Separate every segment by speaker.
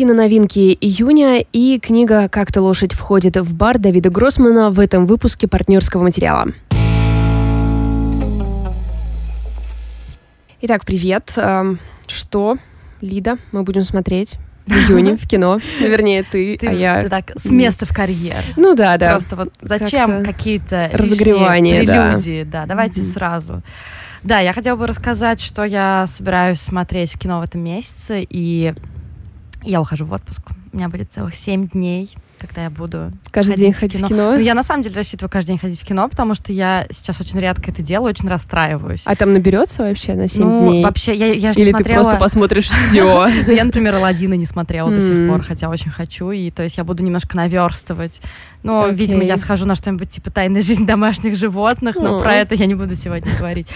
Speaker 1: киноновинки июня и книга «Как-то лошадь входит в бар» Давида Гроссмана в этом выпуске партнерского материала. Итак, привет. Что, Лида, мы будем смотреть? в июне в кино. Вернее, ты,
Speaker 2: ты,
Speaker 1: а я...
Speaker 2: Ты так с места в карьер.
Speaker 1: Ну да, да.
Speaker 2: Просто вот зачем какие-то
Speaker 1: разогревания,
Speaker 2: прелюдии, да. да, давайте mm-hmm. сразу. Да, я хотела бы рассказать, что я собираюсь смотреть в кино в этом месяце, и я ухожу в отпуск. У меня будет целых семь дней когда я буду
Speaker 1: каждый день ходить в кино. в кино.
Speaker 2: Ну, я на самом деле рассчитываю каждый день ходить в кино, потому что я сейчас очень редко это делаю, очень расстраиваюсь.
Speaker 1: А там наберется вообще на 7
Speaker 2: ну,
Speaker 1: дней?
Speaker 2: вообще, я, я же
Speaker 1: Или
Speaker 2: не смотрела...
Speaker 1: ты просто посмотришь все?
Speaker 2: Я, например, Аладдина не смотрела до сих пор, хотя очень хочу, и то есть я буду немножко наверстывать. Ну, видимо, я схожу на что-нибудь типа «Тайная жизнь домашних животных», но про это я не буду сегодня говорить.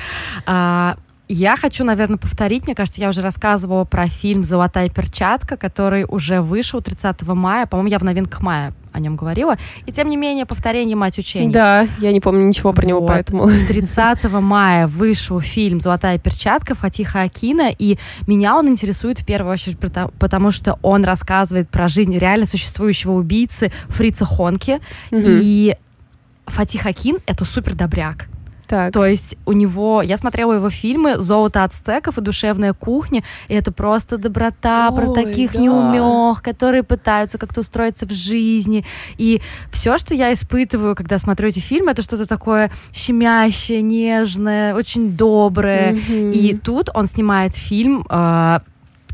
Speaker 2: Я хочу, наверное, повторить. Мне кажется, я уже рассказывала про фильм «Золотая перчатка», который уже вышел 30 мая. По-моему, я в новинках мая о нем говорила. И тем не менее, повторение мать учения.
Speaker 1: Да, я не помню ничего про вот. него, поэтому...
Speaker 2: 30 мая вышел фильм «Золотая перчатка» Фатиха Акина, и меня он интересует в первую очередь потому, что он рассказывает про жизнь реально существующего убийцы Фрица Хонки. Угу. И Фатих Акин — это супер добряк.
Speaker 1: Так.
Speaker 2: То есть у него, я смотрела его фильмы «Золото ацтеков» и «Душевная кухня», и это просто доброта Ой, про таких да. неумех, которые пытаются как-то устроиться в жизни. И все, что я испытываю, когда смотрю эти фильмы, это что-то такое щемящее, нежное, очень доброе. Mm-hmm. И тут он снимает фильм э,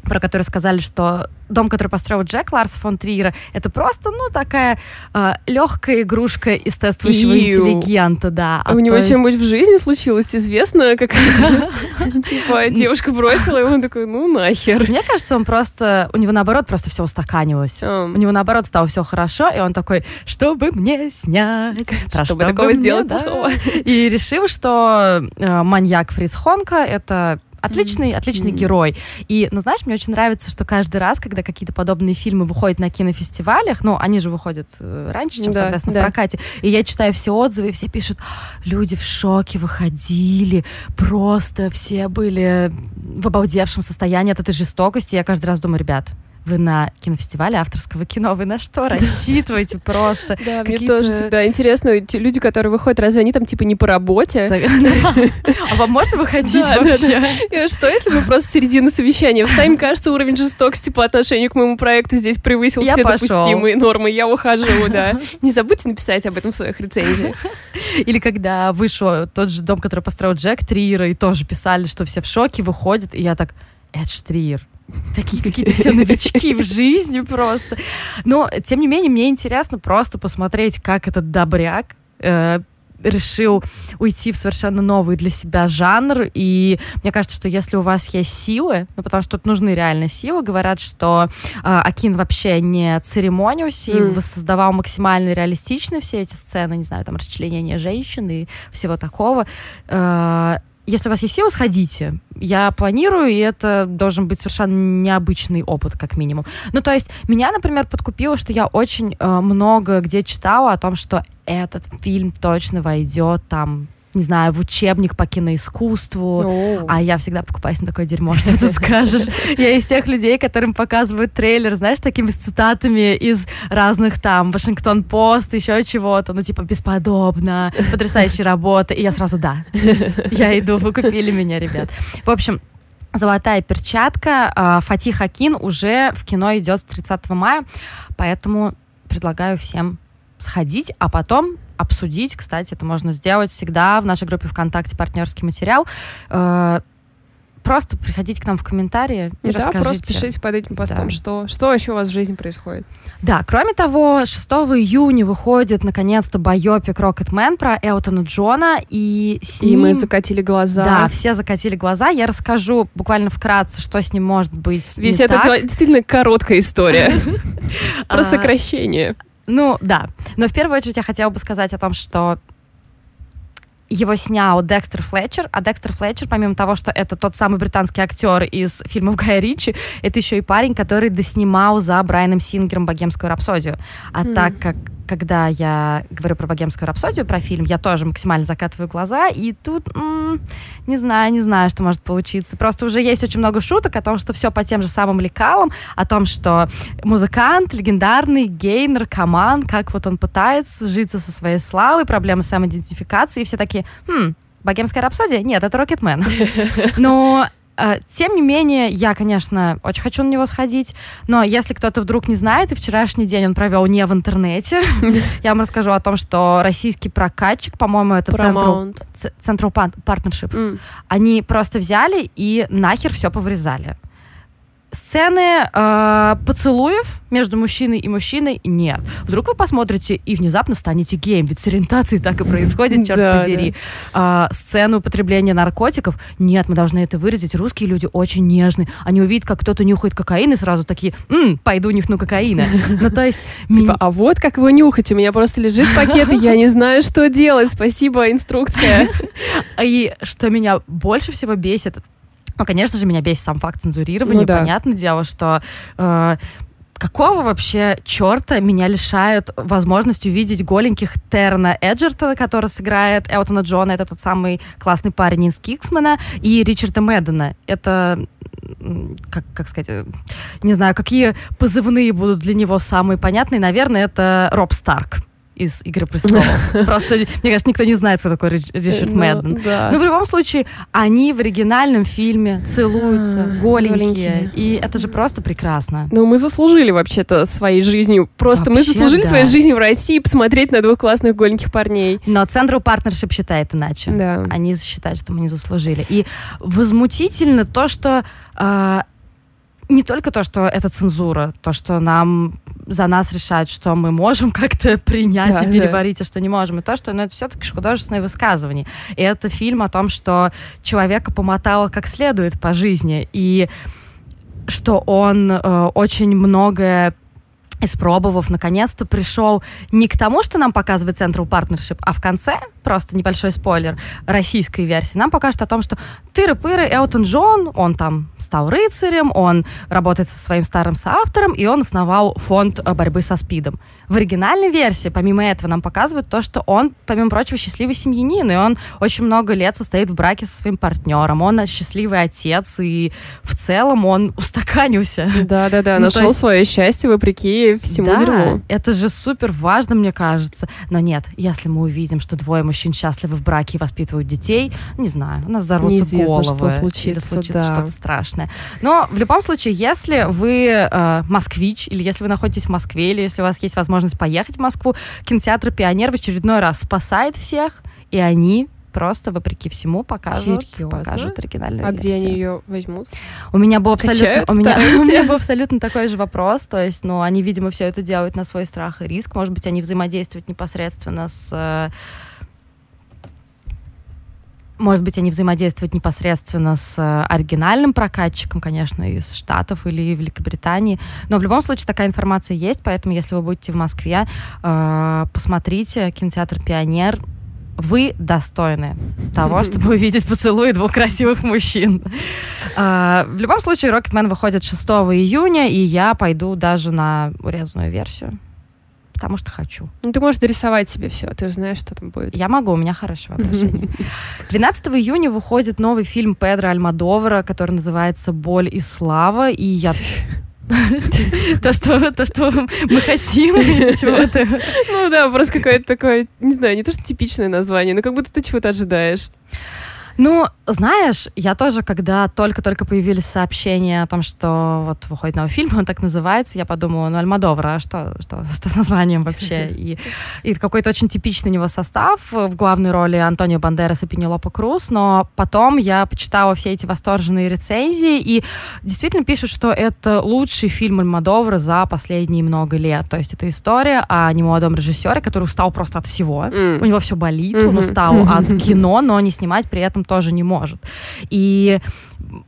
Speaker 2: про который сказали, что дом, который построил Джек Ларс фон Триера, это просто, ну, такая э, легкая игрушка естественного интеллигента, да.
Speaker 1: А у него есть... что-нибудь в жизни случилось, известно, как типа девушка бросила, и он такой, ну, нахер.
Speaker 2: Мне кажется, он просто, у него наоборот просто все устаканилось. У него наоборот стало все хорошо, и он такой, чтобы мне снять,
Speaker 1: чтобы такого сделать плохого.
Speaker 2: И решил, что э, маньяк Фриц Хонка — это отличный, отличный mm-hmm. герой. И, ну, знаешь, мне очень нравится, что каждый раз, когда какие-то подобные фильмы выходят на кинофестивалях, ну, они же выходят э, раньше, чем, да, соответственно, да. в прокате, и я читаю все отзывы, и все пишут, люди в шоке выходили, просто все были в обалдевшем состоянии от этой жестокости. Я каждый раз думаю, ребят, вы на кинофестивале авторского кино, вы на что рассчитываете просто?
Speaker 1: Да, мне тоже всегда интересно, те люди, которые выходят, разве они там типа не по работе?
Speaker 2: А вам можно выходить вообще?
Speaker 1: И что, если мы просто середину совещания вставим, кажется, уровень жестокости по отношению к моему проекту здесь превысил все допустимые нормы, я ухожу, да. Не забудьте написать об этом в своих рецензиях.
Speaker 2: Или когда вышел тот же дом, который построил Джек Триера, и тоже писали, что все в шоке, выходят, и я так, это ж Триер, такие какие-то все новички в жизни просто. Но, тем не менее, мне интересно просто посмотреть, как этот добряк э, решил уйти в совершенно новый для себя жанр. И мне кажется, что если у вас есть силы, ну, потому что тут нужны реально силы, говорят, что э, Акин вообще не церемонился mm. и воссоздавал максимально реалистично все эти сцены, не знаю, там, расчленение женщин и всего такого. Э, если у вас есть силы, сходите. Я планирую, и это должен быть совершенно необычный опыт, как минимум. Ну, то есть, меня, например, подкупило, что я очень э, много где читала о том, что этот фильм точно войдет там не знаю, в учебник по киноискусству, oh. а я всегда покупаюсь на такое дерьмо, что ты скажешь. Я из тех людей, которым показывают трейлер, знаешь, такими цитатами из разных там Вашингтон-Пост, еще чего-то, ну, типа, бесподобно, потрясающая работа, и я сразу, да, я иду, вы купили меня, ребят. В общем, «Золотая перчатка», а, Фатих Акин уже в кино идет с 30 мая, поэтому предлагаю всем сходить, а потом обсудить. Кстати, это можно сделать всегда в нашей группе ВКонтакте «Партнерский материал». Э, просто приходите к нам в комментарии и да, расскажите.
Speaker 1: просто пишите под этим постом, да. что, что еще у вас в жизни происходит.
Speaker 2: Да, кроме того, 6 июня выходит наконец-то байопик Rocketman про Элтона Джона, и с
Speaker 1: и мы закатили глаза.
Speaker 2: Да, все закатили глаза. Я расскажу буквально вкратце, что с ним может быть
Speaker 1: Весь это
Speaker 2: так.
Speaker 1: действительно короткая история. Про а, сокращение.
Speaker 2: Ну, да. Но в первую очередь я хотела бы сказать о том, что его снял Декстер Флетчер, а Декстер Флетчер, помимо того, что это тот самый британский актер из фильмов Гая Ричи, это еще и парень, который доснимал за Брайаном Сингером «Богемскую рапсодию». А mm. так как когда я говорю про богемскую рапсодию, про фильм, я тоже максимально закатываю глаза, и тут м- не знаю, не знаю, что может получиться. Просто уже есть очень много шуток о том, что все по тем же самым лекалам, о том, что музыкант, легендарный, гей, наркоман, как вот он пытается житься со своей славой, проблемы самоидентификации, и все такие, хм, Богемская рапсодия? Нет, это Рокетмен. Но тем не менее, я, конечно, очень хочу на него сходить, но если кто-то вдруг не знает, и вчерашний день он провел не в интернете, я вам расскажу о том, что российский прокатчик, по-моему, это Central Partnership, они просто взяли и нахер все повырезали. Сцены э, поцелуев между мужчиной и мужчиной нет. Вдруг вы посмотрите и внезапно станете геем, ведь с ориентацией так и происходит, черт да, подери. Да. Э, сцену употребления наркотиков нет, мы должны это выразить. Русские люди очень нежные. Они увидят, как кто-то нюхает кокаин и сразу такие, М, пойду нюхну кокаина. Ну то есть...
Speaker 1: Типа, а вот как вы нюхаете, у меня просто лежит пакет, и я не знаю, что делать. Спасибо, инструкция.
Speaker 2: И что меня больше всего бесит, ну, конечно же, меня бесит сам факт цензурирования. Ну, да. Понятное дело, что э, какого вообще черта меня лишают возможности увидеть голеньких Терна Эджертона, который сыграет Элтона Джона, это тот самый классный парень из Киксмена, и Ричарда Мэддена. Это как, как сказать, э, не знаю, какие позывные будут для него самые понятные. Наверное, это Роб Старк из «Игры престолов». Просто, мне кажется, никто не знает, кто такой Ричард ну, Мэдден. Но в любом случае, они в оригинальном фильме целуются, а, голенькие. И это же просто прекрасно.
Speaker 1: Ну, мы заслужили вообще-то своей жизнью. Просто мы заслужили своей жизнью в России посмотреть на двух классных голеньких парней.
Speaker 2: Но Central Partnership считает иначе. Они считают, что мы не заслужили. И возмутительно то, что а, не только то, что это цензура, то, что нам за нас решают, что мы можем как-то принять да, и переварить, да. а что не можем, и то, что ну, это все-таки художественное высказывание. И это фильм о том, что человека помотало как следует по жизни, и что он э, очень многое испробовав, наконец-то пришел не к тому, что нам показывает Central Partnership, а в конце, просто небольшой спойлер, российской версии, нам покажет о том, что тыры-пыры Элтон Джон, он там стал рыцарем, он работает со своим старым соавтором, и он основал фонд борьбы со СПИДом. В оригинальной версии, помимо этого, нам показывают то, что он, помимо прочего, счастливый семьянин, и он очень много лет состоит в браке со своим партнером, он счастливый отец, и в целом он устаканился.
Speaker 1: Да-да-да, ну, нашел есть... свое счастье вопреки всему да, дерьму.
Speaker 2: это же супер важно, мне кажется. Но нет, если мы увидим, что двое мужчин счастливы в браке и воспитывают детей, не знаю, у нас взорвутся Неизвестно, головы. что случится, или случится да. что-то страшное. Но в любом случае, если вы э, москвич, или если вы находитесь в Москве, или если у вас есть возможность возможность поехать в Москву. Кинотеатр «Пионер» в очередной раз спасает всех, и они просто, вопреки всему, покажут, покажут оригинальную
Speaker 1: А
Speaker 2: версию.
Speaker 1: где они ее возьмут?
Speaker 2: У меня был абсолютно, у меня, у меня был абсолютно такой же вопрос. То есть, ну, они, видимо, все это делают на свой страх и риск. Может быть, они взаимодействуют непосредственно с э, может быть, они взаимодействуют непосредственно с э, оригинальным прокатчиком, конечно, из Штатов или Великобритании. Но в любом случае такая информация есть, поэтому если вы будете в Москве, э, посмотрите кинотеатр «Пионер», вы достойны того, чтобы увидеть поцелуй двух красивых мужчин. Э, в любом случае, «Рокетмен» выходит 6 июня, и я пойду даже на урезанную версию потому что хочу.
Speaker 1: Ну, ты можешь дорисовать себе все, ты же знаешь, что там будет.
Speaker 2: Я могу, у меня хорошее воображение. 12 июня выходит новый фильм Педро Альмадовара, который называется «Боль и слава», и я то, что, то, что мы хотим, чего-то.
Speaker 1: Ну да, просто какое-то такое, не знаю, не то, что типичное название, но как будто ты чего-то ожидаешь.
Speaker 2: Ну, знаешь, я тоже, когда только-только появились сообщения о том, что вот выходит новый фильм, он так называется, я подумала, ну, Альмадовра, а что, что с названием вообще? И, и какой-то очень типичный у него состав в главной роли Антонио Бандерас и Пенелопа Круз, но потом я почитала все эти восторженные рецензии, и действительно пишут, что это лучший фильм Альмадовра за последние много лет. То есть это история о немолодом режиссере, который устал просто от всего. Mm. У него все болит, mm-hmm. он устал от кино, но не снимать при этом тоже не может. И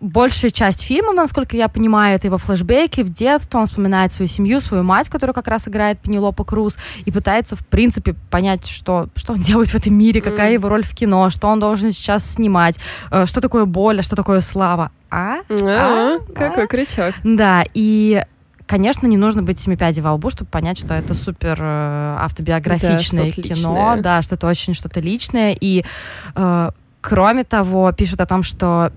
Speaker 2: большая часть фильма, насколько я понимаю, это его флешбеки в детство. Он вспоминает свою семью, свою мать, которую как раз играет Пенелопа Круз, и пытается, в принципе, понять, что, что он делает в этом мире, какая mm. его роль в кино, что он должен сейчас снимать, э, что такое боль, а что такое слава. А?
Speaker 1: А, а? Какой а? крючок.
Speaker 2: Да, и конечно, не нужно быть семи пядей во лбу, чтобы понять, что это супер э, автобиографичное да, кино, личное. да, что это очень что-то личное. И э, кроме того, пишут о том, что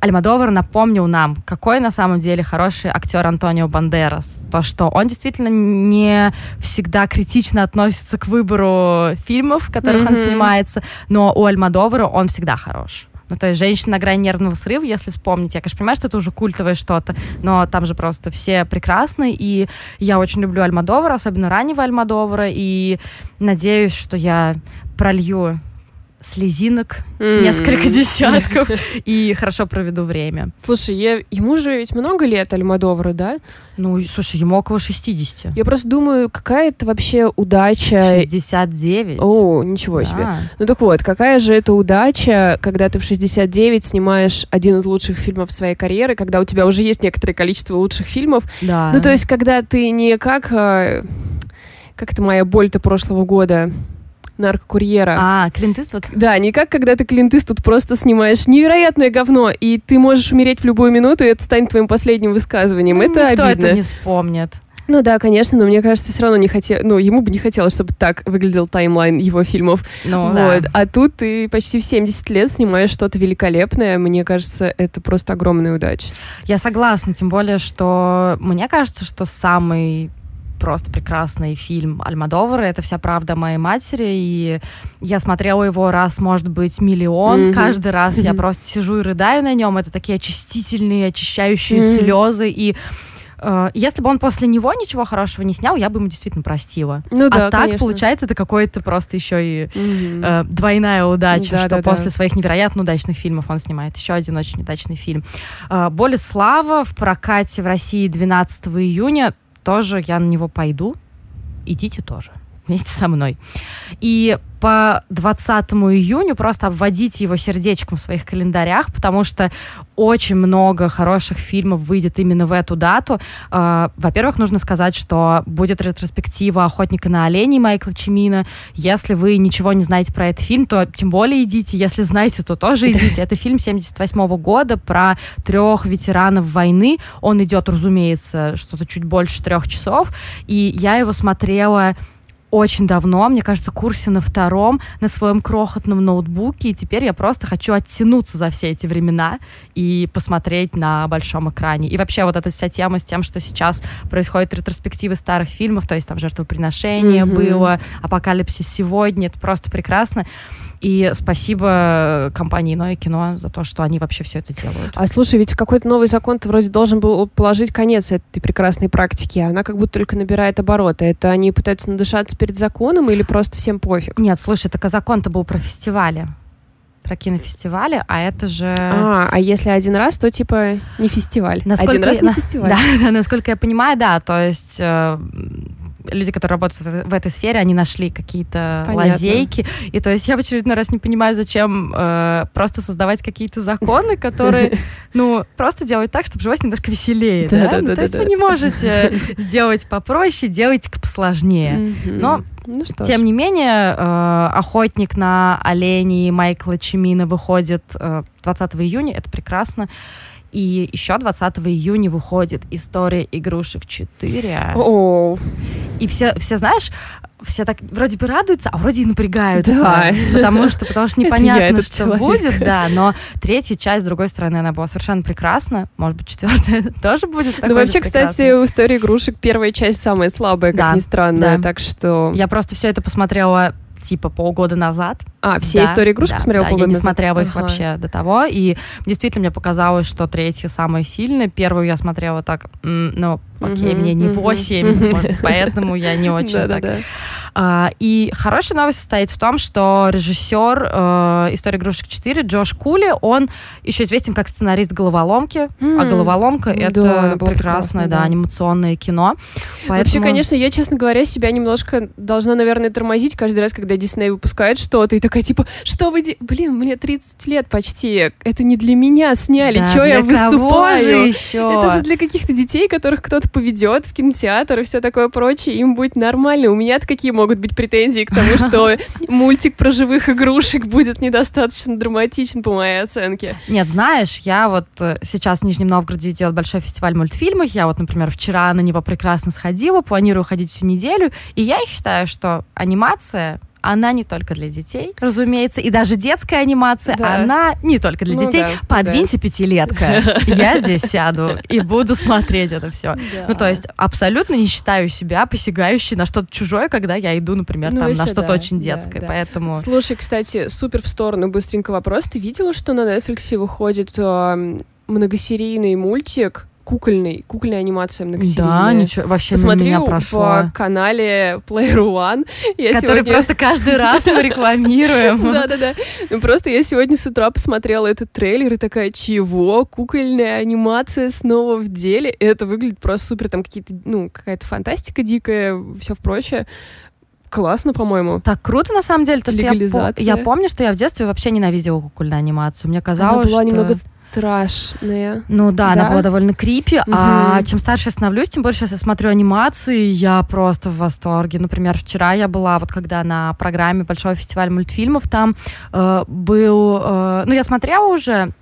Speaker 2: Альмадовар напомнил нам, какой на самом деле хороший актер Антонио Бандерас. То, что он действительно не всегда критично относится к выбору фильмов, в которых mm-hmm. он снимается, но у Альмадовара он всегда хорош. Ну, то есть «Женщина на грани нервного срыва», если вспомнить. Я, конечно, понимаю, что это уже культовое что-то, но там же просто все прекрасны, и я очень люблю Альмадовара, особенно раннего Альмадовара, и надеюсь, что я пролью слезинок, mm. несколько десятков, и хорошо проведу время.
Speaker 1: Слушай, я, ему же ведь много лет Альмадовру, да?
Speaker 2: Ну, слушай, ему около 60.
Speaker 1: Я просто думаю, какая это вообще удача...
Speaker 2: 69.
Speaker 1: О, ничего да. себе. Ну так вот, какая же это удача, когда ты в 69 снимаешь один из лучших фильмов своей карьеры, когда у тебя уже есть некоторое количество лучших фильмов.
Speaker 2: Да.
Speaker 1: Ну то есть, когда ты не как... А, как это моя боль-то прошлого года наркокурьера.
Speaker 2: А, Клинт Иствуд?
Speaker 1: Да, не как когда ты Клинт Иствуд просто снимаешь невероятное говно, и ты можешь умереть в любую минуту, и это станет твоим последним высказыванием. Ну, это
Speaker 2: никто
Speaker 1: обидно.
Speaker 2: это не вспомнит.
Speaker 1: Ну да, конечно, но мне кажется, все равно не хотел, ну ему бы не хотелось, чтобы так выглядел таймлайн его фильмов.
Speaker 2: Ну,
Speaker 1: вот.
Speaker 2: да.
Speaker 1: А тут ты почти в 70 лет снимаешь что-то великолепное. Мне кажется, это просто огромная удача.
Speaker 2: Я согласна, тем более, что мне кажется, что самый просто прекрасный фильм Альмадовара. Это вся правда моей матери. И я смотрела его раз, может быть, миллион. Mm-hmm. Каждый раз mm-hmm. я просто сижу и рыдаю на нем. Это такие очистительные, очищающие mm-hmm. слезы. И э, если бы он после него ничего хорошего не снял, я бы ему действительно простила.
Speaker 1: Ну да,
Speaker 2: а так,
Speaker 1: конечно.
Speaker 2: получается, это какой-то просто еще и mm-hmm. э, двойная удача, да, что да, после да. своих невероятно удачных фильмов он снимает еще один очень удачный фильм. Э, «Болеслава» в прокате в России 12 июня тоже я на него пойду. Идите тоже вместе со мной. И по 20 июню просто обводите его сердечком в своих календарях, потому что очень много хороших фильмов выйдет именно в эту дату. А, во-первых, нужно сказать, что будет ретроспектива «Охотника на оленей» Майкла Чимина. Если вы ничего не знаете про этот фильм, то тем более идите. Если знаете, то тоже идите. Это фильм 78 года про трех ветеранов войны. Он идет, разумеется, что-то чуть больше трех часов. И я его смотрела очень давно, мне кажется, курсе на втором, на своем крохотном ноутбуке, и теперь я просто хочу оттянуться за все эти времена и посмотреть на большом экране. И вообще вот эта вся тема с тем, что сейчас происходит ретроспективы старых фильмов, то есть там жертвоприношение mm-hmm. было, апокалипсис сегодня, это просто прекрасно. И спасибо компании Ное кино за то, что они вообще все это делают.
Speaker 1: А слушай, ведь какой-то новый закон-то вроде должен был положить конец этой прекрасной практике. Она как будто только набирает обороты. Это они пытаются надышаться перед законом или просто всем пофиг?
Speaker 2: Нет, слушай, так а закон-то был про фестивали про кинофестивали, а это же...
Speaker 1: А, а если один раз, то типа не фестиваль.
Speaker 2: Насколько
Speaker 1: один раз
Speaker 2: я...
Speaker 1: не фестиваль.
Speaker 2: Да, да, насколько я понимаю, да, то есть э, люди, которые работают в этой сфере, они нашли какие-то лазейки. И то есть я в очередной раз не понимаю, зачем э, просто создавать какие-то законы, которые, ну, просто делают так, чтобы живать немножко веселее, да? да? Ну, то есть вы не можете сделать попроще, делайте посложнее. Но ну, что Тем ж. не менее, э, охотник на оленей Майкла Чимина выходит э, 20 июня. Это прекрасно. И еще 20 июня выходит история игрушек 4.
Speaker 1: О.
Speaker 2: И все, все, знаешь, все так вроде бы радуются, а вроде и напрягаются.
Speaker 1: Да.
Speaker 2: Потому что, потому что непонятно, что человек. будет, да. Но третья часть, с другой стороны, она была совершенно прекрасна. Может быть, четвертая тоже будет
Speaker 1: Ну, вообще, кстати, у истории игрушек первая часть самая слабая, как да, ни странно. Да. Так что.
Speaker 2: Я просто все это посмотрела типа полгода назад.
Speaker 1: А, все да, истории игрушек да, смотрела
Speaker 2: да,
Speaker 1: полгода
Speaker 2: я не
Speaker 1: назад?
Speaker 2: смотрела их ага. вообще до того, и действительно мне показалось, что третья самая сильная. Первую я смотрела так, ну, окей, угу, мне не угу. 8, может, поэтому я не очень так... А, и хорошая новость состоит в том, что режиссер э, «История игрушек 4» Джош Кули, он еще известен как сценарист «Головоломки», mm. а «Головоломка» — это да, прекрасное, да, да, анимационное кино.
Speaker 1: Поэтому... Вообще, конечно, я, честно говоря, себя немножко должна, наверное, тормозить каждый раз, когда Дисней выпускает что-то, и такая, типа, что вы... Де... Блин, мне 30 лет почти, это не для меня сняли, да, что я выступаю?
Speaker 2: Же еще?
Speaker 1: Это же для каких-то детей, которых кто-то поведет в кинотеатр и все такое прочее, им будет нормально. У меня-то какие могут могут быть претензии к тому, что мультик про живых игрушек будет недостаточно драматичен, по моей оценке.
Speaker 2: Нет, знаешь, я вот э, сейчас в Нижнем Новгороде идет большой фестиваль мультфильмов. Я вот, например, вчера на него прекрасно сходила, планирую ходить всю неделю. И я считаю, что анимация она не только для детей, разумеется, и даже детская анимация, да. она не только для ну, детей. Да, Подвинься, да. пятилетка, я здесь сяду и буду смотреть это все. Да. Ну, то есть абсолютно не считаю себя посягающей на что-то чужое, когда я иду, например, ну, там, на что-то да, очень детское, да, поэтому...
Speaker 1: Слушай, кстати, супер в сторону, быстренько вопрос. Ты видела, что на Netflix выходит э, многосерийный мультик кукольный, кукольная анимация многосерийная.
Speaker 2: Да, ничего, вообще Посмотри меня прошло.
Speaker 1: в канале Player One.
Speaker 2: Я Который сегодня... просто каждый раз мы рекламируем.
Speaker 1: Да-да-да. Ну просто я сегодня с утра посмотрела этот трейлер и такая, чего? Кукольная анимация снова в деле? Это выглядит просто супер, там какие-то, ну, какая-то фантастика дикая, все прочее классно, по-моему.
Speaker 2: Так круто, на самом деле, то, что я, я помню, что я в детстве вообще ненавидела кукольную анимацию. Мне казалось,
Speaker 1: Она была
Speaker 2: что...
Speaker 1: немного страшные.
Speaker 2: Ну да, да? она была довольно крипи. Угу. А чем старше я становлюсь, тем больше я смотрю анимации, я просто в восторге. Например, вчера я была, вот когда на программе Большого фестиваля мультфильмов, там э, был... Э, ну, я смотрела уже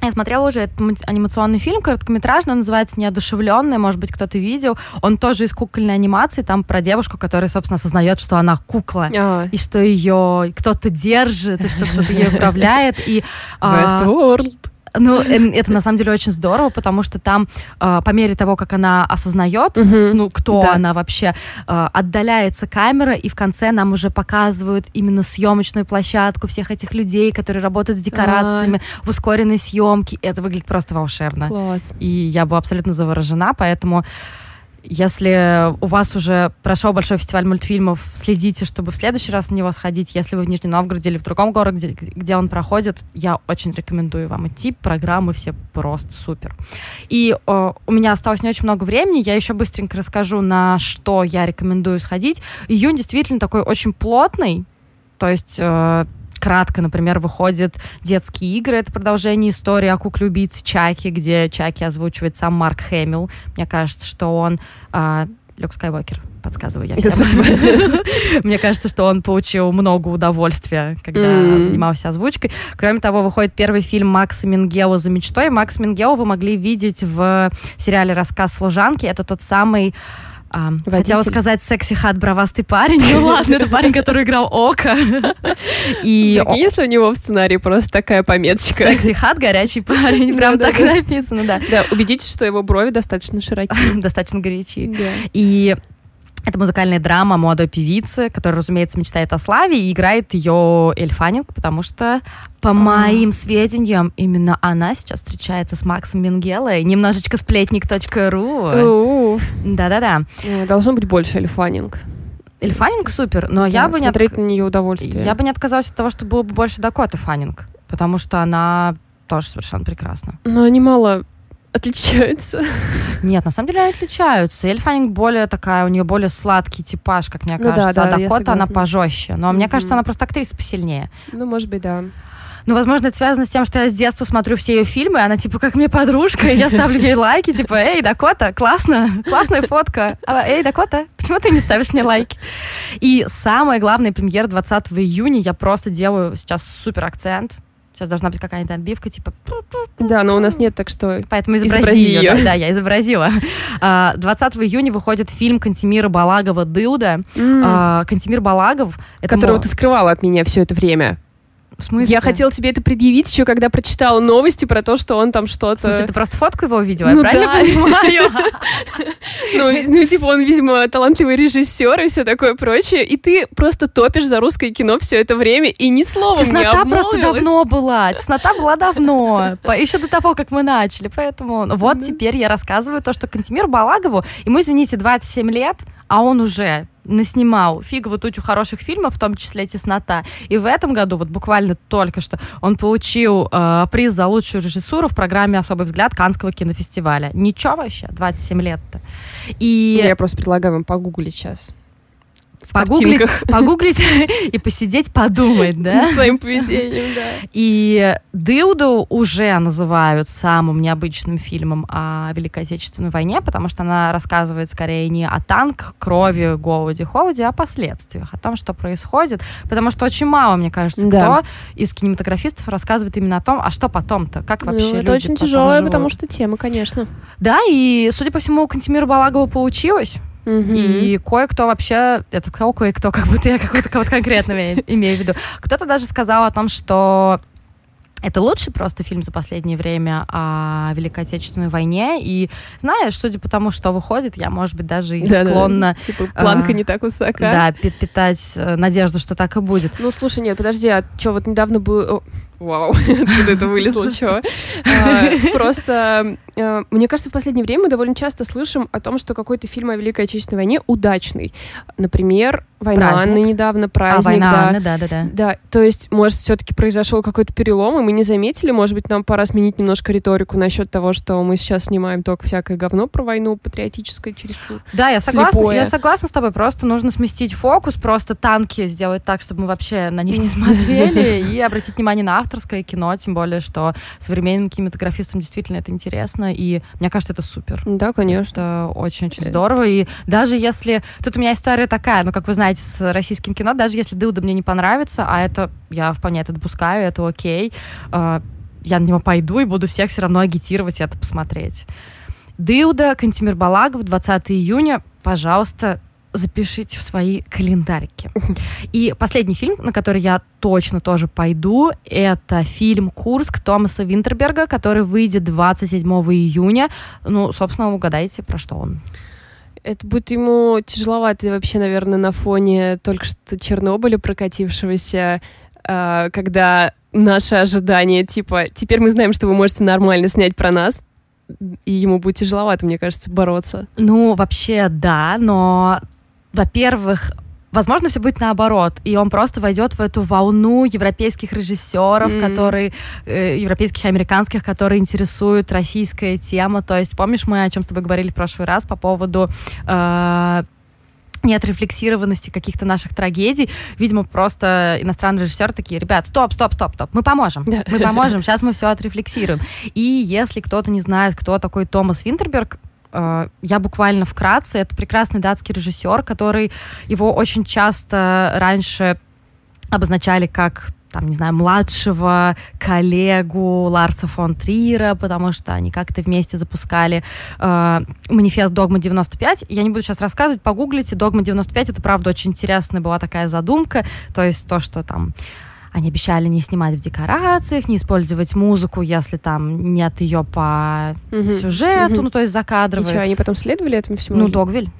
Speaker 2: я смотрела уже этот анимационный фильм короткометражный, он называется «Неодушевленный», может быть, кто-то видел. Он тоже из кукольной анимации, там про девушку, которая, собственно, осознает, что она кукла, а. и что ее кто-то держит, и что кто-то ее управляет. И,
Speaker 1: Westworld.
Speaker 2: Ну, эм, это на самом деле очень здорово, потому что там э, по мере того, как она осознает, ну, кто она вообще, э, отдаляется камера, и в конце нам уже показывают именно съемочную площадку всех этих людей, которые работают с декорациями в ускоренной съемке. Это выглядит просто волшебно.
Speaker 1: Класс.
Speaker 2: И я была абсолютно заворожена, поэтому если у вас уже прошел большой фестиваль мультфильмов, следите, чтобы в следующий раз на него сходить. Если вы в Нижнем Новгороде или в другом городе, где, он проходит, я очень рекомендую вам идти. Программы все просто супер. И э, у меня осталось не очень много времени. Я еще быстренько расскажу, на что я рекомендую сходить. Июнь действительно такой очень плотный. То есть э, кратко, например, выходят детские игры. Это продолжение истории о кукле-убийце Чаки, где Чаки озвучивает сам Марк Хэмилл. Мне кажется, что он... А, Люк Скайуокер, подсказываю я всем. Спасибо. Мне кажется, что он получил много удовольствия, когда mm. занимался озвучкой. Кроме того, выходит первый фильм Макса Мингео «За мечтой». Макс Мингео вы могли видеть в сериале «Рассказ служанки». Это тот самый а, хотела сказать секси хат бравастый парень. Ну ладно, это парень, который играл Ока.
Speaker 1: И Прикинь, если у него в сценарии просто такая пометочка.
Speaker 2: Секси хат горячий парень, прям так написано, да.
Speaker 1: Да, убедитесь, что его брови достаточно широкие.
Speaker 2: Достаточно горячие. И это музыкальная драма молодой певицы, которая, разумеется, мечтает о славе, и играет ее Эльфанинг, потому что, по моим сведениям, именно она сейчас встречается с Максом Мингелой. Немножечко сплетник.ру. Да-да-да.
Speaker 1: Э, должно быть больше Эльфанинг.
Speaker 2: Эльфанинг супер, но
Speaker 1: да,
Speaker 2: я бы
Speaker 1: не... Смотреть от... на нее удовольствие.
Speaker 2: Я бы не отказалась от того, что было бы больше Дакоты Фаннинг, потому что она тоже совершенно прекрасна.
Speaker 1: Но они мало отличаются?
Speaker 2: Нет, на самом деле они отличаются. Эль Фаннинг более такая, у нее более сладкий типаж, как мне ну кажется. Да, да, а Дакота, она пожестче. Но mm-hmm. мне кажется, она просто актриса посильнее.
Speaker 1: Ну, может быть, да.
Speaker 2: Ну, возможно, это связано с тем, что я с детства смотрю все ее фильмы, она, типа, как мне подружка, и я ставлю ей лайки, типа, эй, Дакота, классно, классная фотка. А, эй, Дакота, почему ты не ставишь мне лайки? И самая главная премьера 20 июня, я просто делаю сейчас супер акцент, Сейчас должна быть какая-нибудь отбивка, типа...
Speaker 1: Да, но у нас нет, так что
Speaker 2: Поэтому изобрази, изобрази ее. Да, да, я изобразила. 20 а, июня выходит фильм Кантемира Балагова «Дылда». Mm. Кантемир Балагов...
Speaker 1: Которого мол... ты скрывала от меня все это время.
Speaker 2: В смысле?
Speaker 1: Я хотела тебе это предъявить еще, когда прочитала новости про то, что он там что-то... В
Speaker 2: смысле, ты просто фотку его увидела, ну, я правильно да. понимаю?
Speaker 1: Ну, ну, типа, он, видимо, талантливый режиссер и все такое прочее, и ты просто топишь за русское кино все это время, и ни слова не
Speaker 2: Теснота просто давно была, теснота была давно, еще до того, как мы начали, поэтому вот теперь я рассказываю то, что Кантемир Балагову, ему, извините, 27 лет, а он уже наснимал фигово тучу хороших фильмов, в том числе «Теснота». И в этом году, вот буквально только что, он получил э, приз за лучшую режиссуру в программе «Особый взгляд» Канского кинофестиваля. Ничего вообще, 27 лет-то.
Speaker 1: И... Я просто предлагаю вам погуглить сейчас
Speaker 2: погуглить, погуглить и посидеть, подумать, да?
Speaker 1: Своим поведением, да.
Speaker 2: И «Дылду» уже называют самым необычным фильмом о Великой Отечественной войне, потому что она рассказывает скорее не о танках, крови, голоде, холоде, а о последствиях, о том, что происходит. Потому что очень мало, мне кажется, да. кто из кинематографистов рассказывает именно о том, а что потом-то, как ну, вообще ну,
Speaker 1: Это очень тяжелая, потому что тема, конечно.
Speaker 2: Да, и, судя по всему, у Кантимира Балагова получилось. И кое-кто вообще, это сказал кое-кто, как будто я какой-то кого-то конкретного имею в виду. Кто-то даже сказал о том, что это лучший просто фильм за последнее время о Великой Отечественной войне. И знаешь, судя по тому, что выходит, я, может быть, даже и да, склонна...
Speaker 1: Да. Типа планка а, не так высока.
Speaker 2: Да, питать э, надежду, что так и будет.
Speaker 1: Ну, слушай, нет, подожди, а что, вот недавно был... Вау, откуда это вылезло, чего? А, просто, а, мне кажется, в последнее время мы довольно часто слышим о том, что какой-то фильм о Великой Отечественной войне удачный. Например, «Война праздник. Анны» недавно, «Праздник». А,
Speaker 2: «Война
Speaker 1: да.
Speaker 2: Анны», да-да-да.
Speaker 1: Да, то есть, может, все-таки произошел какой-то перелом, и мы не заметили, может быть, нам пора сменить немножко риторику насчет того, что мы сейчас снимаем только всякое говно про войну, патриотическое чересчур.
Speaker 2: Да, я согласна, я согласна с тобой, просто нужно сместить фокус, просто танки сделать так, чтобы мы вообще на них не смотрели, и обратить внимание на авторское кино, тем более, что современным кинематографистам действительно это интересно, и мне кажется, это супер.
Speaker 1: Да, конечно.
Speaker 2: Это очень-очень здорово, и даже если... Тут у меня история такая, ну, как вы знаете, с российским кино, даже если Дылда мне не понравится, а это, я вполне это допускаю, это окей, э, я на него пойду и буду всех все равно агитировать это посмотреть. Дылда, Кантимир Балагов, 20 июня, пожалуйста, запишите в свои календарики. И последний фильм, на который я точно тоже пойду, это фильм «Курск» Томаса Винтерберга, который выйдет 27 июня. Ну, собственно, угадайте, про что он.
Speaker 1: Это будет ему тяжеловато вообще, наверное, на фоне только что Чернобыля прокатившегося, э, когда наши ожидания, типа, теперь мы знаем, что вы можете нормально снять про нас, и ему будет тяжеловато, мне кажется, бороться.
Speaker 2: Ну, вообще, да, но во-первых, Возможно, все будет наоборот, и он просто войдет в эту волну европейских режиссеров, mm-hmm. которые э, европейских и американских, которые интересуют российская тема. То есть, помнишь, мы о чем с тобой говорили в прошлый раз по поводу э, неотрефлексированности каких-то наших трагедий. Видимо, просто иностранные режиссеры такие, ребят, стоп, стоп, стоп, стоп, мы поможем, мы поможем, сейчас мы все отрефлексируем. И если кто-то не знает, кто такой Томас Винтерберг, я буквально вкратце, это прекрасный датский режиссер, который его очень часто раньше обозначали как там, не знаю, младшего коллегу Ларса фон Трира, потому что они как-то вместе запускали э, манифест Догма 95. Я не буду сейчас рассказывать, погуглите. Догма 95 это правда очень интересная была такая задумка, то есть то, что там они обещали не снимать в декорациях, не использовать музыку, если там нет ее по угу. сюжету, угу. ну то есть закадровой. И
Speaker 1: что, они потом следовали этому всему?
Speaker 2: Ну, Догвиль.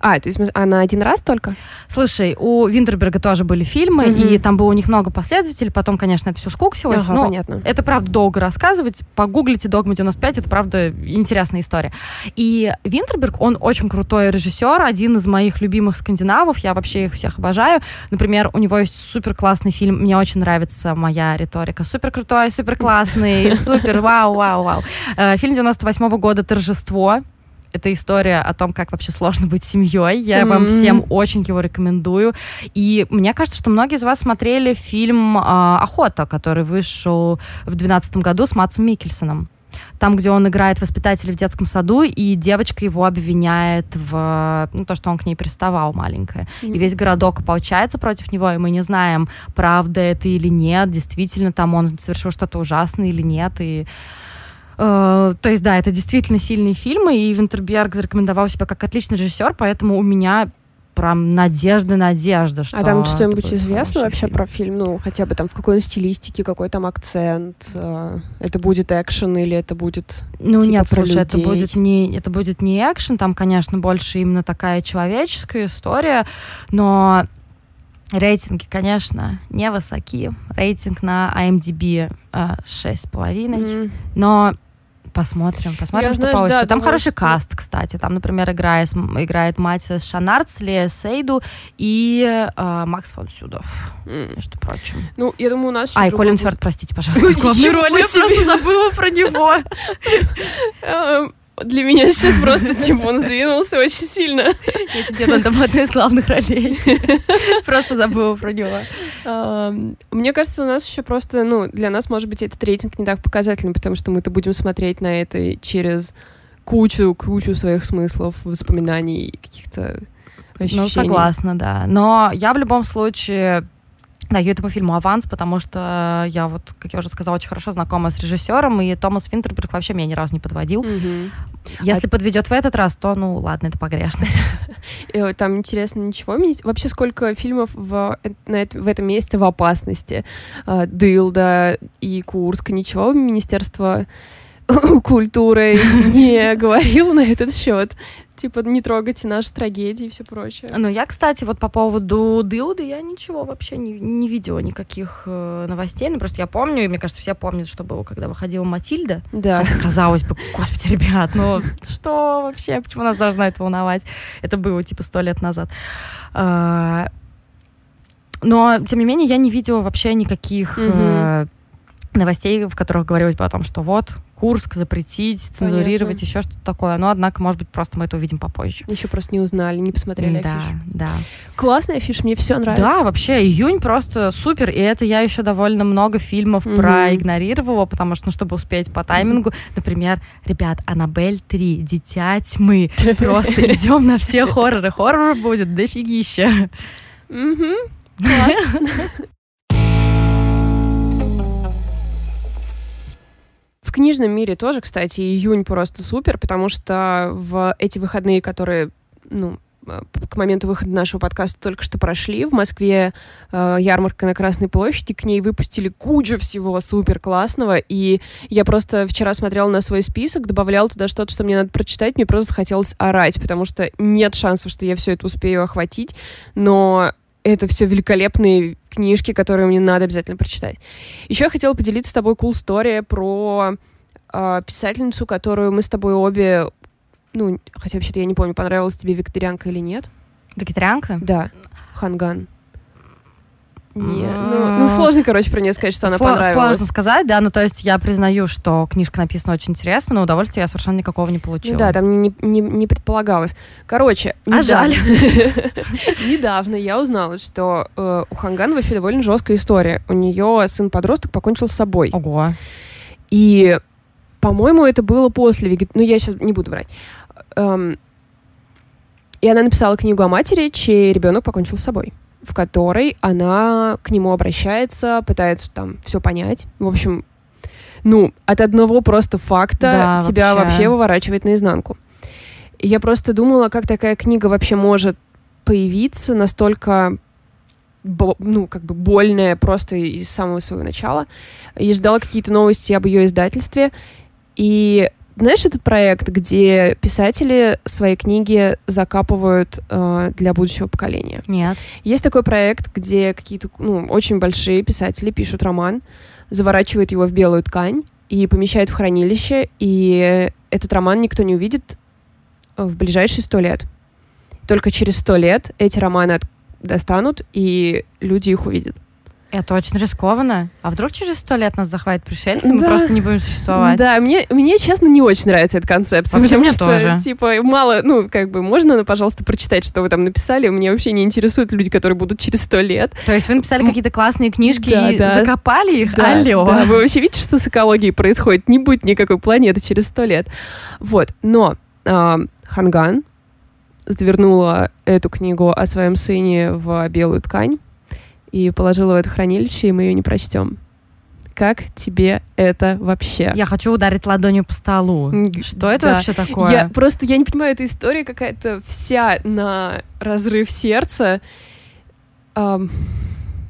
Speaker 1: А, то есть она один раз только?
Speaker 2: Слушай, у Винтерберга тоже были фильмы, угу. и там было у них много последователей, потом, конечно, это все скуксилось. Ага, но понятно. Это, правда, долго рассказывать. Погуглите «Догма 95», это, правда, интересная история. И Винтерберг, он очень крутой режиссер, один из моих любимых скандинавов, я вообще их всех обожаю. Например, у него есть супер классный фильм, мне очень нравится моя риторика. Супер крутой, супер классный, супер, вау, вау, вау. Э, фильм 98 -го года «Торжество», это история о том, как вообще сложно быть семьей. Я mm-hmm. вам всем очень его рекомендую. И мне кажется, что многие из вас смотрели фильм э, «Охота», который вышел в 2012 году с Матсом Микельсоном. Там, где он играет воспитателя в детском саду, и девочка его обвиняет в ну, то, что он к ней приставал маленькая. Mm-hmm. И весь городок получается против него, и мы не знаем, правда это или нет, действительно там он совершил что-то ужасное или нет. И Э, то есть, да, это действительно сильные фильмы, и Винтерберг зарекомендовал себя как отличный режиссер, поэтому у меня прям надежда, надежда, что...
Speaker 1: А там что-нибудь известно вообще фильм. про фильм? Ну, хотя бы там в какой он стилистике, какой там акцент? Э, это будет экшен или это будет
Speaker 2: Ну
Speaker 1: типа,
Speaker 2: нет, слушай,
Speaker 1: людей?
Speaker 2: это будет, не, это будет не экшен, там, конечно, больше именно такая человеческая история, но Рейтинги, конечно, невысоки. Рейтинг на IMDb э, 6,5. Mm. Но Посмотрим, посмотрим, Я, что знаешь, получится. Да, Там думаю, хороший что... каст, кстати. Там, например, играет, играет мать Шанарц, Лея Сейду и э, Макс фон Сюдов, mm. между прочим.
Speaker 1: Ну, я думаю, у нас...
Speaker 2: А, и Колин Ферд, простите, пожалуйста, главную роль. Я просто забыла про него.
Speaker 1: Эм, для меня сейчас просто, типа, он сдвинулся очень сильно.
Speaker 2: Нет, он там одна из главных ролей. Просто забыла про него.
Speaker 1: Мне кажется, у нас еще просто, ну, для нас, может быть, этот рейтинг не так показательный, потому что мы-то будем смотреть на это через кучу, кучу своих смыслов, воспоминаний, каких-то ну, ощущений.
Speaker 2: Ну, согласна, да. Но я в любом случае даю этому фильму аванс, потому что я вот, как я уже сказала, очень хорошо знакома с режиссером, и Томас Винтерберг вообще меня ни разу не подводил. Угу. Если а... подведет в этот раз, то, ну, ладно, это погрешность.
Speaker 1: Там интересно ничего. Вообще, сколько фильмов в, на, в этом месяце в опасности? А, Дылда и Курск. Ничего Министерство культурой не говорил на этот счет. Типа, не трогайте наши трагедии и все прочее.
Speaker 2: Ну, я, кстати, вот по поводу Дылды, я ничего вообще не, не видела никаких э, новостей. Ну, просто я помню, и мне кажется, все помнят, что было, когда выходила Матильда.
Speaker 1: Да.
Speaker 2: Хотя, казалось бы, господи, ребят, ну что вообще, почему нас должно это волновать? Это было, типа, сто лет назад. А, но, тем не менее, я не видела вообще никаких... Угу новостей, в которых говорилось бы о том, что вот, Курск запретить, цензурировать, Понятно. еще что-то такое. Но, однако, может быть, просто мы это увидим попозже.
Speaker 1: Еще просто не узнали, не посмотрели
Speaker 2: да,
Speaker 1: афишу.
Speaker 2: Да,
Speaker 1: Классная афиша, мне все нравится.
Speaker 2: Да, вообще, июнь просто супер, и это я еще довольно много фильмов mm-hmm. проигнорировала, потому что, ну, чтобы успеть по таймингу, например, ребят, Аннабель 3, Дитя тьмы, просто идем на все хорроры, хоррор будет дофигища.
Speaker 1: Угу. В книжном мире тоже, кстати, июнь просто супер, потому что в эти выходные, которые, ну, э, к моменту выхода нашего подкаста только что прошли. В Москве э, ярмарка на Красной площади, к ней выпустили кучу всего супер классного, и я просто вчера смотрела на свой список, добавляла туда что-то, что мне надо прочитать, мне просто хотелось орать, потому что нет шансов, что я все это успею охватить, но это все великолепные книжки, которые мне надо обязательно прочитать. Еще я хотела поделиться с тобой cool story про э, писательницу, которую мы с тобой обе, ну, хотя вообще-то я не помню, понравилась тебе «Викторианка» или нет.
Speaker 2: «Викторианка»?
Speaker 1: Да, Ханган. Нет, ну, ну сложно, короче, про нее сказать, что она Сло- понравилась.
Speaker 2: Сложно сказать, да, ну то есть я признаю, что книжка написана очень интересно, но удовольствия я совершенно никакого не получила. Ну,
Speaker 1: да, там не, не, не предполагалось. Короче,
Speaker 2: а жаль.
Speaker 1: недавно я узнала, что э, у Ханган вообще довольно жесткая история. У нее сын-подросток покончил с собой.
Speaker 2: Ого.
Speaker 1: И, по-моему, это было после вегет... Ну, я сейчас не буду врать. Эм... И она написала книгу о матери, чей ребенок покончил с собой в которой она к нему обращается, пытается там все понять. В общем, ну, от одного просто факта да, тебя вообще. вообще выворачивает наизнанку. И я просто думала, как такая книга вообще может появиться настолько ну, как бы больная просто из самого своего начала. И ждала какие-то новости об ее издательстве. И знаешь этот проект, где писатели свои книги закапывают э, для будущего поколения?
Speaker 2: Нет.
Speaker 1: Есть такой проект, где какие-то ну, очень большие писатели пишут роман, заворачивают его в белую ткань и помещают в хранилище, и этот роман никто не увидит в ближайшие сто лет. Только через сто лет эти романы достанут, и люди их увидят.
Speaker 2: Это очень рискованно. А вдруг через сто лет нас захватит пришельцы, да. мы просто не будем существовать?
Speaker 1: Да, мне, мне, честно, не очень нравится эта концепция.
Speaker 2: Вообще
Speaker 1: потому
Speaker 2: мне
Speaker 1: что,
Speaker 2: тоже.
Speaker 1: типа, мало, ну, как бы, можно, пожалуйста, прочитать, что вы там написали? Мне вообще не интересуют люди, которые будут через сто лет.
Speaker 2: То есть вы написали какие-то классные книжки да, и да. закопали их?
Speaker 1: Да,
Speaker 2: Алло.
Speaker 1: Да, вы вообще видите, что с экологией происходит? Не будет никакой планеты через сто лет. Вот, но э, Ханган завернула эту книгу о своем сыне в белую ткань, и положила в это хранилище, и мы ее не прочтем. Как тебе это вообще?
Speaker 2: Я хочу ударить ладонью по столу. Что это да. вообще такое?
Speaker 1: Я просто я не понимаю, эта история какая-то вся на разрыв сердца. Um,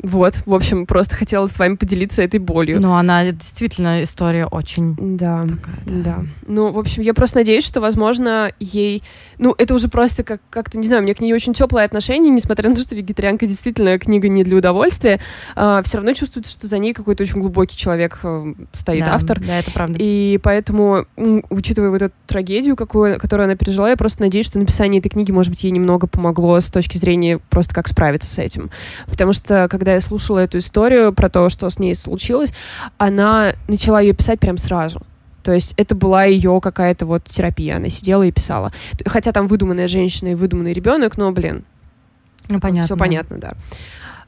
Speaker 1: вот, в общем, просто хотела с вами поделиться этой болью.
Speaker 2: Ну, она действительно история очень
Speaker 1: да,
Speaker 2: такая, да.
Speaker 1: да. Ну, в общем, я просто надеюсь, что, возможно, ей... Ну, это уже просто как- как-то, не знаю, у меня к ней очень теплое отношение, несмотря на то, что «Вегетарианка» действительно книга не для удовольствия, а, все равно чувствуется, что за ней какой-то очень глубокий человек э, стоит,
Speaker 2: да,
Speaker 1: автор.
Speaker 2: Да, это правда.
Speaker 1: И поэтому, учитывая вот эту трагедию, какую, которую она пережила, я просто надеюсь, что написание этой книги, может быть, ей немного помогло с точки зрения просто как справиться с этим. Потому что, когда когда я слушала эту историю про то, что с ней случилось, она начала ее писать прям сразу. То есть это была ее какая-то вот терапия. Она сидела и писала. Хотя там выдуманная женщина и выдуманный ребенок, но, блин,
Speaker 2: ну, понятно.
Speaker 1: все понятно, да.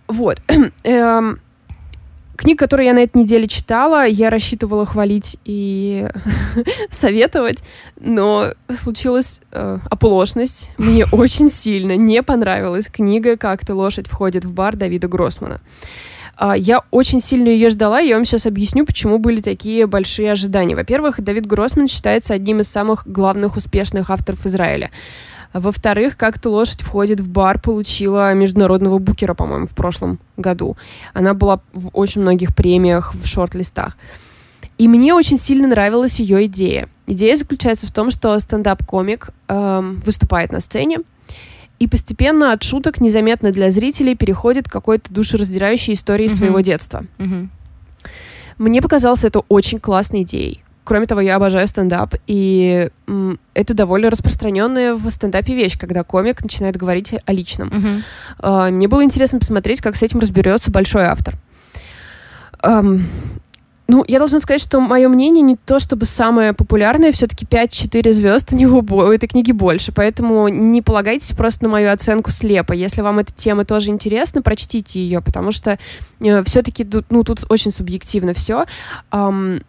Speaker 1: Вот. Книг, которые я на этой неделе читала, я рассчитывала хвалить и советовать, но случилась э, оплошность. Мне очень сильно не понравилась книга «Как-то лошадь входит в бар» Давида Гроссмана. Uh, я очень сильно ее ждала, и я вам сейчас объясню, почему были такие большие ожидания. Во-первых, Давид Гроссман считается одним из самых главных успешных авторов Израиля. Во-вторых, как-то лошадь входит в бар, получила международного букера, по-моему, в прошлом году. Она была в очень многих премиях, в шорт-листах. И мне очень сильно нравилась ее идея. Идея заключается в том, что стендап-комик эм, выступает на сцене, и постепенно от шуток незаметно для зрителей переходит к какой-то душераздирающей истории mm-hmm. своего детства. Mm-hmm. Мне показалось это очень классной идеей. Кроме того, я обожаю стендап, и м, это довольно распространенная в стендапе вещь, когда комик начинает говорить о личном. Uh-huh. А, мне было интересно посмотреть, как с этим разберется большой автор. Um, ну, я должна сказать, что мое мнение не то чтобы самое популярное, все-таки 5-4 звезд у него у этой книги больше, поэтому не полагайтесь просто на мою оценку слепо. Если вам эта тема тоже интересна, прочтите ее, потому что э, все-таки ну, тут очень субъективно все. Um,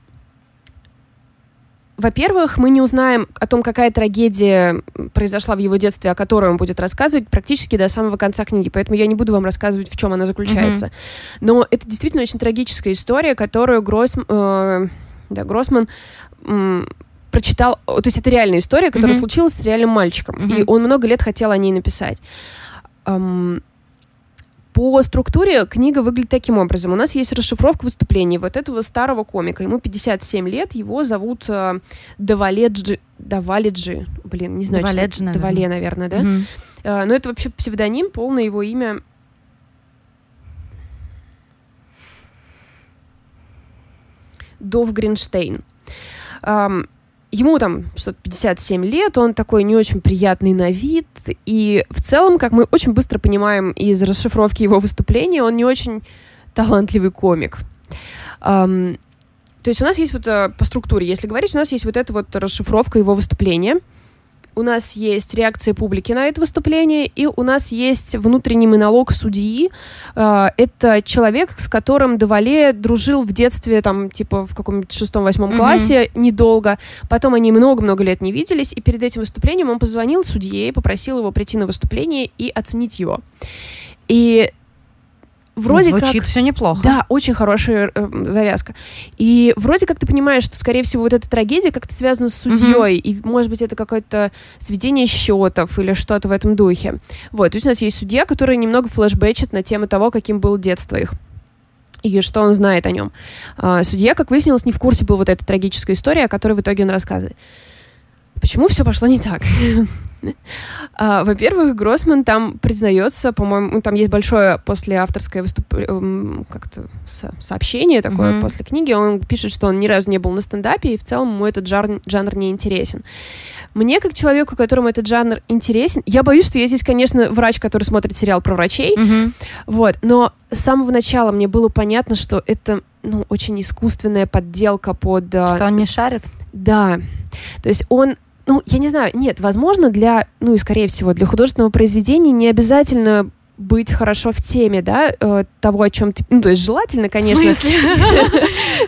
Speaker 1: во-первых, мы не узнаем о том, какая трагедия произошла в его детстве, о которой он будет рассказывать практически до самого конца книги, поэтому я не буду вам рассказывать, в чем она заключается. Mm-hmm. Но это действительно очень трагическая история, которую Гросс, э, да, Гроссман э, прочитал. То есть это реальная история, которая mm-hmm. случилась с реальным мальчиком, mm-hmm. и он много лет хотел о ней написать. Эм, по структуре книга выглядит таким образом. У нас есть расшифровка выступлений вот этого старого комика. Ему 57 лет, его зовут э, Даваледжи. Даваледжи. Блин, не знаю,
Speaker 2: Даваледжи,
Speaker 1: что... Наверное. Давале, наверное, да? Mm-hmm. Э, но это вообще псевдоним, полное его имя... Дов Гринштейн. Um, ему там что-то 57 лет, он такой не очень приятный на вид, и в целом, как мы очень быстро понимаем из расшифровки его выступления, он не очень талантливый комик. Um, то есть у нас есть вот uh, по структуре, если говорить, у нас есть вот эта вот расшифровка его выступления — у нас есть реакция публики на это выступление, и у нас есть внутренний монолог судьи. А, это человек, с которым Давале дружил в детстве, там, типа, в каком-нибудь шестом-восьмом mm-hmm. классе, недолго. Потом они много-много лет не виделись, и перед этим выступлением он позвонил судье, попросил его прийти на выступление и оценить его. И вроде
Speaker 2: Звучит
Speaker 1: как...
Speaker 2: все неплохо.
Speaker 1: Да, очень хорошая э, завязка. И вроде как ты понимаешь, что, скорее всего, вот эта трагедия как-то связана с судьей, mm-hmm. и, может быть, это какое-то сведение счетов или что-то в этом духе. Вот, то есть у нас есть судья, который немного флешбэчит на тему того, каким было детство их и что он знает о нем. А, судья, как выяснилось, не в курсе был вот эта трагическая история, о которой в итоге он рассказывает. Почему все пошло не так? А, во-первых, Гроссман там признается, по-моему, ну, там есть большое после авторское выступление, эм, как-то сообщение такое mm-hmm. после книги. Он пишет, что он ни разу не был на стендапе, и в целом ему этот жанр, жанр не интересен. Мне, как человеку, которому этот жанр интересен, я боюсь, что я здесь, конечно, врач, который смотрит сериал про врачей, mm-hmm. вот, но с самого начала мне было понятно, что это ну, очень искусственная подделка под...
Speaker 2: Э, что он не шарит?
Speaker 1: Да. То есть он ну, я не знаю, нет, возможно, для, ну и скорее всего, для художественного произведения не обязательно быть хорошо в теме, да, э, того, о чем ты... Ну, то есть желательно, конечно...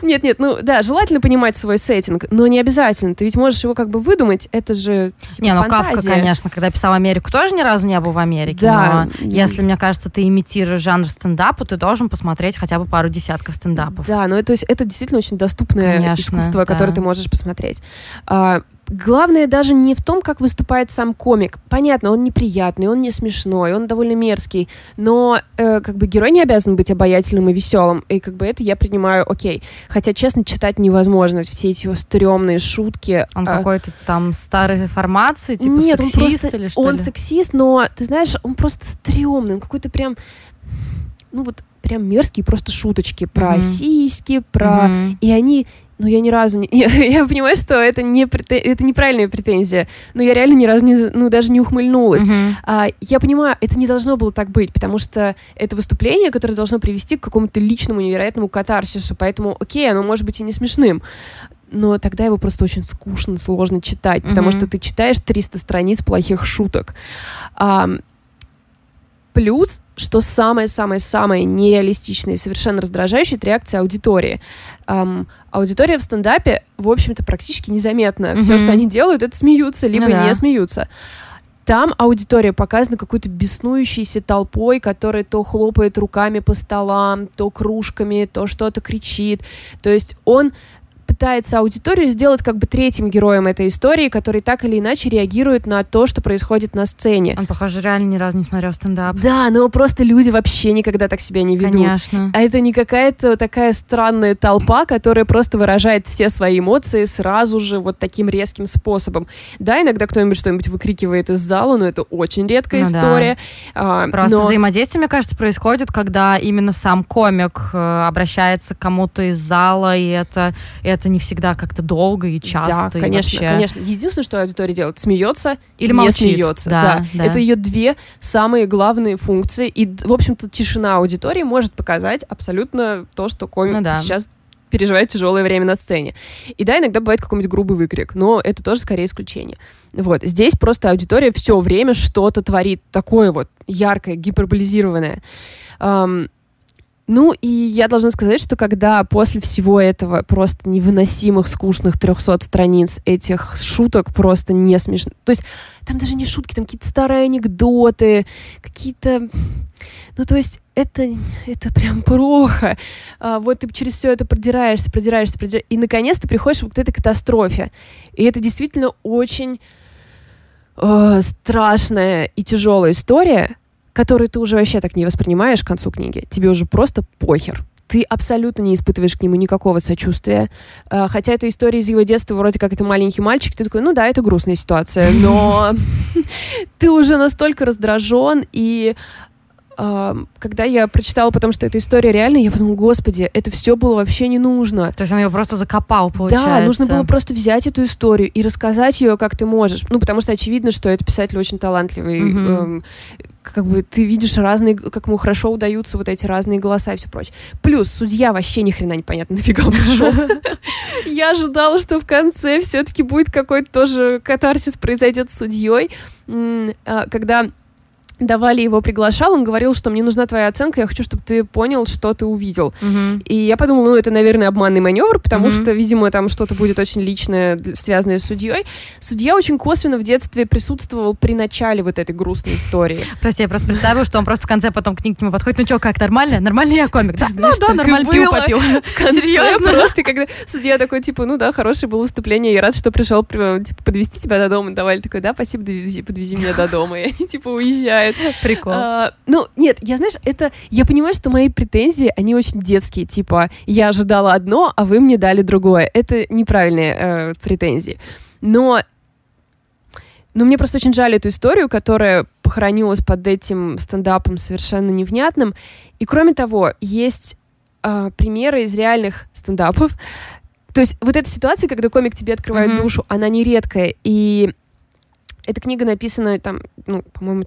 Speaker 1: Нет, нет, ну да, желательно понимать свой сеттинг, но не обязательно. Ты ведь можешь его как бы выдумать, это же
Speaker 2: типа, Не, ну Кавка, конечно, когда писал Америку, тоже ни разу не был в Америке. Да. Но если, мне кажется, ты имитируешь жанр стендапа, ты должен посмотреть хотя бы пару десятков стендапов.
Speaker 1: Да, ну то есть это действительно очень доступное конечно, искусство, да. которое ты можешь посмотреть. А, Главное даже не в том, как выступает сам комик. Понятно, он неприятный, он не смешной, он довольно мерзкий, но э, как бы герой не обязан быть обаятельным и веселым, и как бы это я принимаю окей. Хотя, честно, читать невозможно, все эти его стрёмные шутки.
Speaker 2: Он а... какой-то там старой формации, типа
Speaker 1: Нет,
Speaker 2: сексист
Speaker 1: он просто,
Speaker 2: или что
Speaker 1: Он
Speaker 2: ли?
Speaker 1: сексист, но, ты знаешь, он просто стрёмный, он какой-то прям, ну вот прям мерзкие просто шуточки про mm-hmm. сиськи, про... Mm-hmm. И они ну, я ни разу не... Я, я понимаю, что это, не это неправильная претензия, но я реально ни разу не, ну, даже не ухмыльнулась. Uh-huh. А, я понимаю, это не должно было так быть, потому что это выступление, которое должно привести к какому-то личному невероятному катарсису, поэтому, окей, оно может быть и не смешным, но тогда его просто очень скучно, сложно читать, потому mm-hmm. что ты читаешь 300 страниц плохих шуток. А, плюс, что самое-самое-самое нереалистичное и совершенно раздражающее, это реакция аудитории. Um, аудитория в стендапе, в общем-то, практически незаметна. Mm-hmm. Все, что они делают, это смеются, либо ну, да. не смеются. Там аудитория показана какой-то беснующейся толпой, которая то хлопает руками по столам, то кружками, то что-то кричит. То есть он пытается аудиторию сделать как бы третьим героем этой истории, который так или иначе реагирует на то, что происходит на сцене.
Speaker 2: Он, похоже, реально ни разу не смотрел стендап.
Speaker 1: Да, но просто люди вообще никогда так себя не ведут.
Speaker 2: Конечно.
Speaker 1: А это не какая-то такая странная толпа, которая просто выражает все свои эмоции сразу же вот таким резким способом. Да, иногда кто-нибудь что-нибудь выкрикивает из зала, но это очень редкая ну, история.
Speaker 2: Да. А, просто но... взаимодействие, мне кажется, происходит, когда именно сам комик э, обращается к кому-то из зала, и это, это не всегда как-то долго и часто.
Speaker 1: Да, конечно,
Speaker 2: вообще...
Speaker 1: конечно. Единственное, что аудитория делает, смеется или не молчит. смеется. Да, да. да. Это ее две самые главные функции. И, в общем-то, тишина аудитории может показать абсолютно то, что комик ну, да. сейчас переживает тяжелое время на сцене. И да, иногда бывает какой-нибудь грубый выкрик, но это тоже скорее исключение. Вот. Здесь просто аудитория все время что-то творит такое вот яркое, гиперболизированное. Um, ну, и я должна сказать, что когда после всего этого просто невыносимых, скучных 300 страниц этих шуток просто не смешно. То есть там даже не шутки, там какие-то старые анекдоты, какие-то... Ну, то есть это, это прям плохо. А, вот ты через все это продираешься, продираешься, продираешься, и наконец ты приходишь вот к этой катастрофе. И это действительно очень э, страшная и тяжелая история, который ты уже вообще так не воспринимаешь к концу книги. Тебе уже просто похер. Ты абсолютно не испытываешь к нему никакого сочувствия. А, хотя эта история из его детства, вроде как это маленький мальчик, ты такой, ну да, это грустная ситуация, но ты уже настолько раздражен и когда я прочитала потом, что эта история реальная, я подумала, господи, это все было вообще не нужно.
Speaker 2: То есть он ее просто закопал, получается.
Speaker 1: Да, нужно было просто взять эту историю и рассказать ее, как ты можешь. Ну, потому что очевидно, что это писатель очень талантливый. Mm-hmm. Эм, как бы ты видишь разные, как ему хорошо удаются вот эти разные голоса и все прочее. Плюс судья вообще ни хрена непонятно нафига он пришел. Я ожидала, что в конце все-таки будет какой-то тоже катарсис произойдет с судьей, а, когда давали его приглашал, он говорил, что мне нужна твоя оценка, я хочу, чтобы ты понял, что ты увидел. Uh-huh. И я подумала, ну, это, наверное, обманный маневр, потому uh-huh. что, видимо, там что-то будет очень личное, связанное с судьей. Судья очень косвенно в детстве присутствовал при начале вот этой грустной истории.
Speaker 2: Прости, я просто представила, что он просто в конце потом к нему подходит, ну что, как, нормально? Нормально я комик? Да, знаешь, ну, да, нормально пил, попил.
Speaker 1: Серьезно? просто, когда судья такой, типа, ну да, хорошее было выступление, я рад, что пришел, типа, подвести тебя до дома. Давай, такой, да, спасибо, подвези меня до дома. И они, типа, уезжают бывает.
Speaker 2: Прикол. А,
Speaker 1: ну, нет, я, знаешь, это... Я понимаю, что мои претензии, они очень детские. Типа, я ожидала одно, а вы мне дали другое. Это неправильные э, претензии. Но но мне просто очень жаль эту историю, которая похоронилась под этим стендапом совершенно невнятным. И кроме того, есть э, примеры из реальных стендапов. То есть вот эта ситуация, когда комик тебе открывает mm-hmm. душу, она нередкая. И эта книга написана там, ну, по-моему,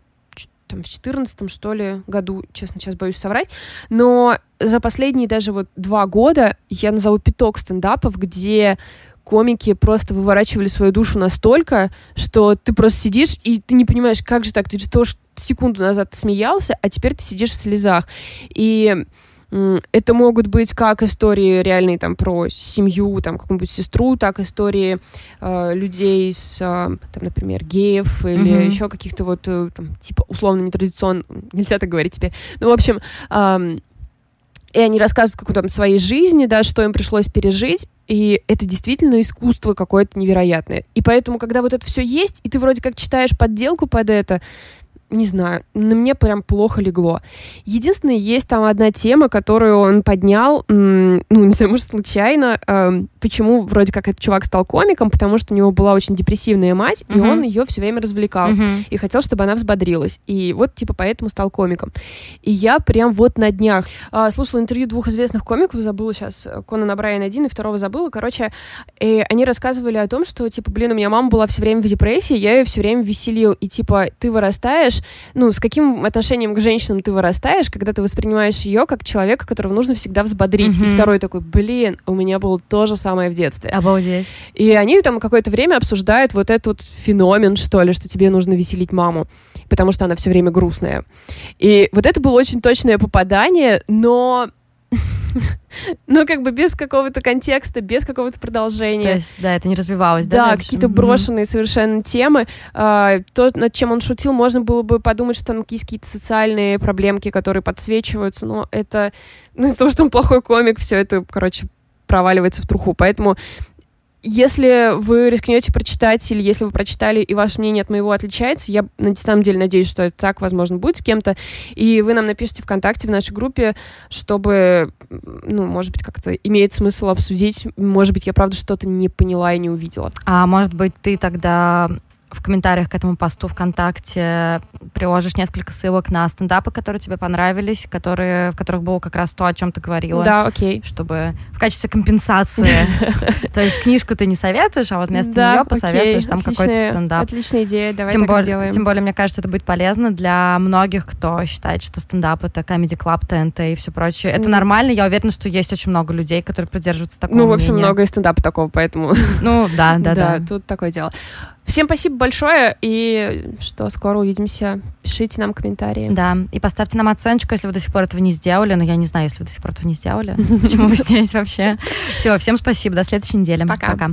Speaker 1: там, в четырнадцатом, что ли, году, честно, сейчас боюсь соврать, но за последние даже вот два года я назову пяток стендапов, где комики просто выворачивали свою душу настолько, что ты просто сидишь и ты не понимаешь, как же так, ты же тоже секунду назад смеялся, а теперь ты сидишь в слезах. И это могут быть как истории реальные там про семью, там какую-нибудь сестру, так истории э, людей с, э, там, например, геев или mm-hmm. еще каких-то вот э, там, типа условно нетрадиционных, нельзя так говорить теперь. Ну, в общем, э, и они рассказывают какую-то там своей жизни, да, что им пришлось пережить, и это действительно искусство какое-то невероятное. И поэтому, когда вот это все есть, и ты вроде как читаешь подделку под это, не знаю, на мне прям плохо легло. Единственное, есть там одна тема, которую он поднял, ну, не знаю, может, случайно, э, почему вроде как этот чувак стал комиком, потому что у него была очень депрессивная мать, uh-huh. и он ее все время развлекал, uh-huh. и хотел, чтобы она взбодрилась. И вот, типа, поэтому стал комиком. И я прям вот на днях э, слушала интервью двух известных комиков, забыла сейчас, Конана Брайан один, и второго забыла, короче, и они рассказывали о том, что, типа, блин, у меня мама была все время в депрессии, я ее все время веселил, и, типа, ты вырастаешь, знаешь, ну, с каким отношением к женщинам ты вырастаешь, когда ты воспринимаешь ее как человека, которого нужно всегда взбодрить. Mm-hmm. И второй такой, блин, у меня было то же самое в детстве.
Speaker 2: Обалдеть.
Speaker 1: И они там какое-то время обсуждают вот этот феномен, что ли, что тебе нужно веселить маму, потому что она все время грустная. И вот это было очень точное попадание, но но как бы без какого-то контекста, без какого-то продолжения.
Speaker 2: То есть, да, это не развивалось, да?
Speaker 1: Да, какие-то брошенные mm-hmm. совершенно темы. А, то, над чем он шутил, можно было бы подумать, что там есть какие-то социальные проблемки, которые подсвечиваются, но это, ну, из того, что он плохой комик, все это, короче, проваливается в труху. Поэтому если вы рискнете прочитать, или если вы прочитали, и ваше мнение от моего отличается, я на самом деле надеюсь, что это так, возможно, будет с кем-то, и вы нам напишите ВКонтакте в нашей группе, чтобы, ну, может быть, как-то имеет смысл обсудить. Может быть, я правда что-то не поняла и не увидела.
Speaker 2: А может быть, ты тогда в комментариях к этому посту ВКонтакте приложишь несколько ссылок на стендапы, которые тебе понравились, которые, в которых было как раз то, о чем ты говорила.
Speaker 1: Да, окей.
Speaker 2: Чтобы в качестве компенсации. То есть книжку ты не советуешь, а вот вместо нее посоветуешь там какой-то стендап.
Speaker 1: Отличная идея, давай так сделаем.
Speaker 2: Тем более, мне кажется, это будет полезно для многих, кто считает, что стендап это Comedy Club, ТНТ и все прочее. Это нормально, я уверена, что есть очень много людей, которые придерживаются такого
Speaker 1: Ну, в общем, много и стендапа такого, поэтому...
Speaker 2: Ну, да, да, да.
Speaker 1: Да, тут такое дело. Всем спасибо большое, и что скоро увидимся. Пишите нам комментарии.
Speaker 2: Да, и поставьте нам оценочку, если вы до сих пор этого не сделали. Но я не знаю, если вы до сих пор этого не сделали. Почему вы здесь вообще? Все, всем спасибо. До следующей недели.
Speaker 1: Пока.
Speaker 2: Пока.